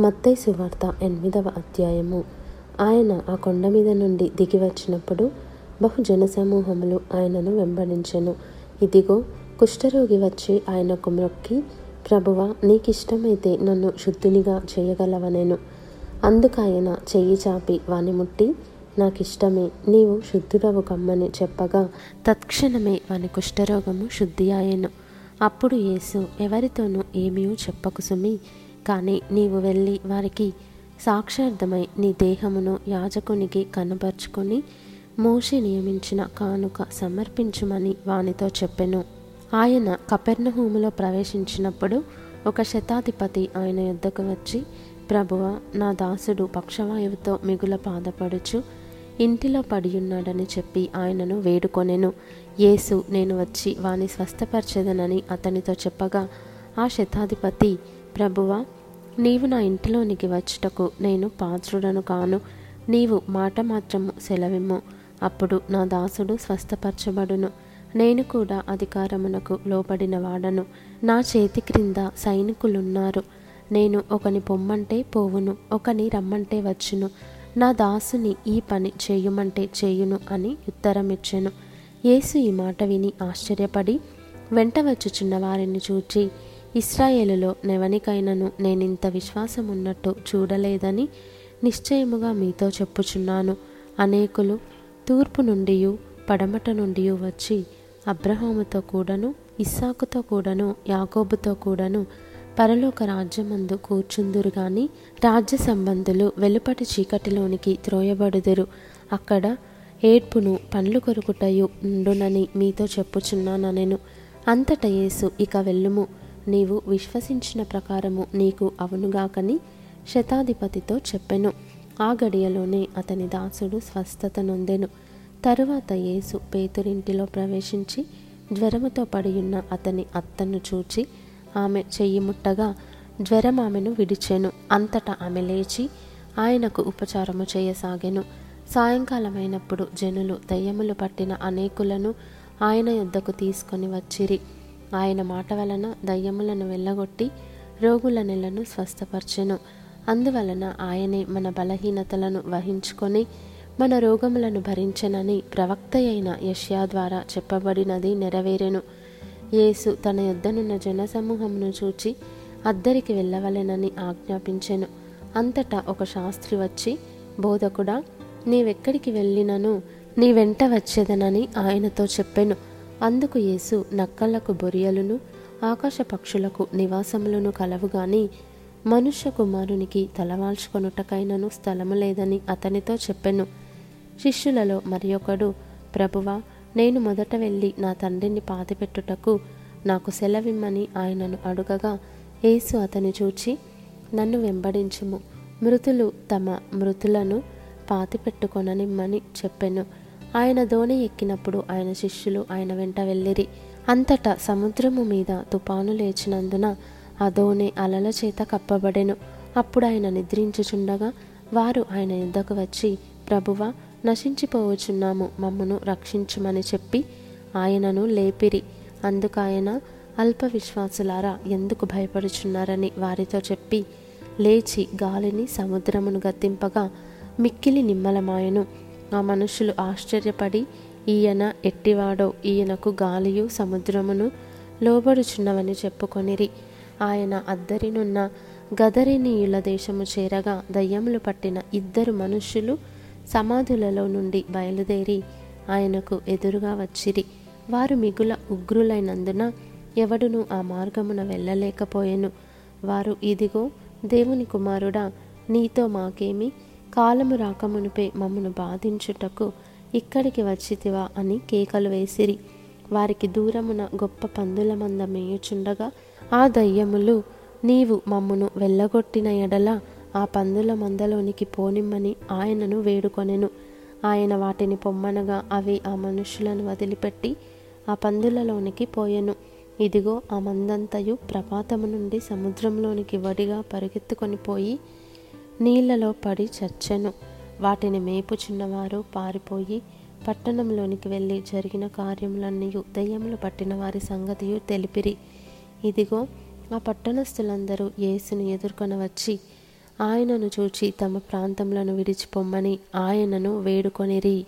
మత్తై సువార్త ఎనిమిదవ అధ్యాయము. ఆయన ఆ కొండ మీద నుండి దిగి వచ్చినప్పుడు బహు జనసమూహములు ఆయనను వెంబడించెను. ఇదిగో కుష్ఠరోగి వచ్చి ఆయనకు మొక్కి ప్రభువ నీకిష్టమైతే నన్ను శుద్ధునిగా చేయగలవనెను. అందుకాయన చెయ్యి చాపి వాని ముట్టి నాకిష్టమే నీవు శుద్ధుడవు కమ్మని చెప్పగా తత్క్షణమే వాని కుష్ఠరోగము శుద్ధి ఆయెను అప్పుడు యేసు ఎవరితోనూ ఏమీ చెప్పకు సుమి కానీ నీవు వెళ్ళి వారికి సాక్షార్థమై నీ దేహమును యాజకునికి కనపరుచుకొని మోషి నియమించిన కానుక సమర్పించుమని వానితో చెప్పెను. ఆయన కపెర్ణహూములో ప్రవేశించినప్పుడు ఒక శతాధిపతి ఆయన యుద్ధకు వచ్చి ప్రభువ నా దాసుడు పక్షవాయువుతో మిగుల బాధపడుచు ఇంటిలో పడియున్నాడని చెప్పి ఆయనను వేడుకొనెను. యేసు నేను వచ్చి వాని స్వస్థపరచదనని అతనితో చెప్పగా ఆ శతాధిపతి ప్రభువా నీవు నా ఇంటిలోనికి వచ్చుటకు నేను పాత్రుడను కాను. నీవు మాట మాత్రము సెలవిమ్ము. అప్పుడు నా దాసుడు స్వస్థపరచబడును. నేను కూడా అధికారమునకు లోబడిన వాడను. నా చేతి క్రింద సైనికులున్నారు. నేను ఒకని పొమ్మంటే పోవును ఒకని రమ్మంటే వచ్చును. నా దాసుని ఈ పని చేయుమంటే చేయును అని ఉత్తరమిచ్చెను. యేసు ఈ మాట విని ఆశ్చర్యపడి వెంట వచ్చుచున్న వారిని చూచి ఇస్రాయేలులో నెవనికైనను నేనింత విశ్వాసం ఉన్నట్టు చూడలేదని నిశ్చయముగా మీతో చెప్పుచున్నాను. అనేకులు తూర్పు నుండి పడమట నుండి వచ్చి అబ్రహాముతో కూడాను ఇస్సాకుతో కూడాను యాకోబుతో కూడాను పరలోక రాజ్యమందు కూర్చుందురు గాని రాజ్య సంబంధులు వెలుపటి చీకటిలోనికి త్రోయబడుదురు. అక్కడ ఏడ్పును పండ్లు కొరుకుటయు ఉండునని మీతో చెప్పుచున్నాననెను. అంతట యేసు ఇక వెళ్ళుము. నీవు విశ్వసించిన ప్రకారము నీకు అవునుగాకని శతాధిపతితో చెప్పెను. ఆ గడియలోనే అతని దాసుడు స్వస్థత నొందెను. తరువాత యేసు పేతురింటిలో ప్రవేశించి జ్వరముతో పడియున్న అతని అత్తను చూచి ఆమె చెయ్యి ముట్టగా జ్వరం ఆమెను విడిచెను. అంతటా ఆమె లేచి ఆయనకు ఉపచారము చేయసాగెను. సాయంకాలమైనప్పుడు జనులు దయ్యములు పట్టిన అనేకులను ఆయన యొద్దకు తీసుకొని వచ్చిరి. ఆయన మాట వలన దయ్యములను వెళ్ళగొట్టి రోగుల నెలను స్వస్థపరచెను. అందువలన ఆయనే మన బలహీనతలను వహించుకొని మన రోగములను భరించెనని ప్రవక్త అయిన యష్యా ద్వారా చెప్పబడినది నెరవేరెను. యేసు తన యొద్దనున్న జనసమూహమును చూచి అద్దరికి వెళ్ళవలెనని ఆజ్ఞాపించెను. అంతటా ఒక శాస్త్రి వచ్చి బోధకుడా నీవెక్కడికి వెళ్ళినను? నీ వెంట వచ్చేదనని ఆయనతో చెప్పెను. అందుకు యేసు నక్కలకు బొరియలును ఆకాశ పక్షులకు నివాసములను కలవుగాని మనుష్య కుమారునికి తలవాల్చుకొనుటకైనను స్థలము లేదని అతనితో చెప్పెను. శిష్యులలో మరి ఒకడు ప్రభువా నేను మొదట వెళ్ళి నా తండ్రిని పాతిపెట్టుటకు నాకు సెలవిమ్మని ఆయనను అడుగగా యేసు అతని చూచి నన్ను వెంబడించుము. మృతులు తమ మృతులను పాతిపెట్టుకొననిమ్మని చెప్పెను. ఆయన దోణి ఎక్కినప్పుడు ఆయన శిష్యులు ఆయన వెంట వెళ్ళిరి. అంతటా సముద్రము మీద తుపాను లేచినందున ఆ దోణి అలల చేత కప్పబడెను. అప్పుడు ఆయన నిద్రించుచుండగా వారు ఆయన యుద్ధకు వచ్చి ప్రభువా నశించిపోవచున్నాము మమ్మను రక్షించుమని చెప్పి ఆయనను లేపిరి. అందుకాయన అల్ప విశ్వాసులారా ఎందుకు భయపడుచున్నారని వారితో చెప్పి లేచి గాలిని సముద్రమును గతింపగా మిక్కిలి నిమ్మలమాయను. ఆ మనుషులు ఆశ్చర్యపడి ఈయన ఎట్టివాడో ఈయనకు గాలియు సముద్రమును లోబడుచున్నవని చెప్పుకొనిరి. ఆయన అద్దరినున్న గదరినీయుల దేశము చేరగా దయ్యములు పట్టిన ఇద్దరు మనుష్యులు సమాధులలో నుండి బయలుదేరి ఆయనకు ఎదురుగా వచ్చిరి. వారు మిగుల ఉగ్రులైనందున ఎవడును ఆ మార్గమున వెళ్ళలేకపోయెను. వారు ఇదిగో దేవుని కుమారుడా నీతో మాకేమి కాలము రాకమునిపై మమ్మను బాధించుటకు ఇక్కడికి వచ్చితివా అని కేకలు వేసిరి. వారికి దూరమున గొప్ప పందుల మంద మేయుచుండగా ఆ దయ్యములు నీవు మమ్మను వెళ్ళగొట్టిన ఎడల ఆ పందుల మందలోనికి పోనిమ్మని ఆయనను వేడుకొనెను. ఆయన వాటిని పొమ్మనగా అవి ఆ మనుషులను వదిలిపెట్టి ఆ పందులలోనికి పోయెను. ఇదిగో ఆ మందంతయు ప్రపాతము నుండి సముద్రంలోనికి వడిగా పరిగెత్తుకొని పోయి నీళ్ళలో పడి చచ్చెను. వాటిని మేపుచున్నవారు పారిపోయి పట్టణంలోనికి వెళ్ళి జరిగిన కార్యములన్నీ దయ్యములు పట్టిన వారి సంగతియు తెలిపిరి. ఇదిగో ఆ పట్టణస్థులందరూ యేసును ఎదుర్కొనవచ్చి ఆయనను చూచి తమ ప్రాంతములను విడిచిపొమ్మని ఆయనను వేడుకొనిరి.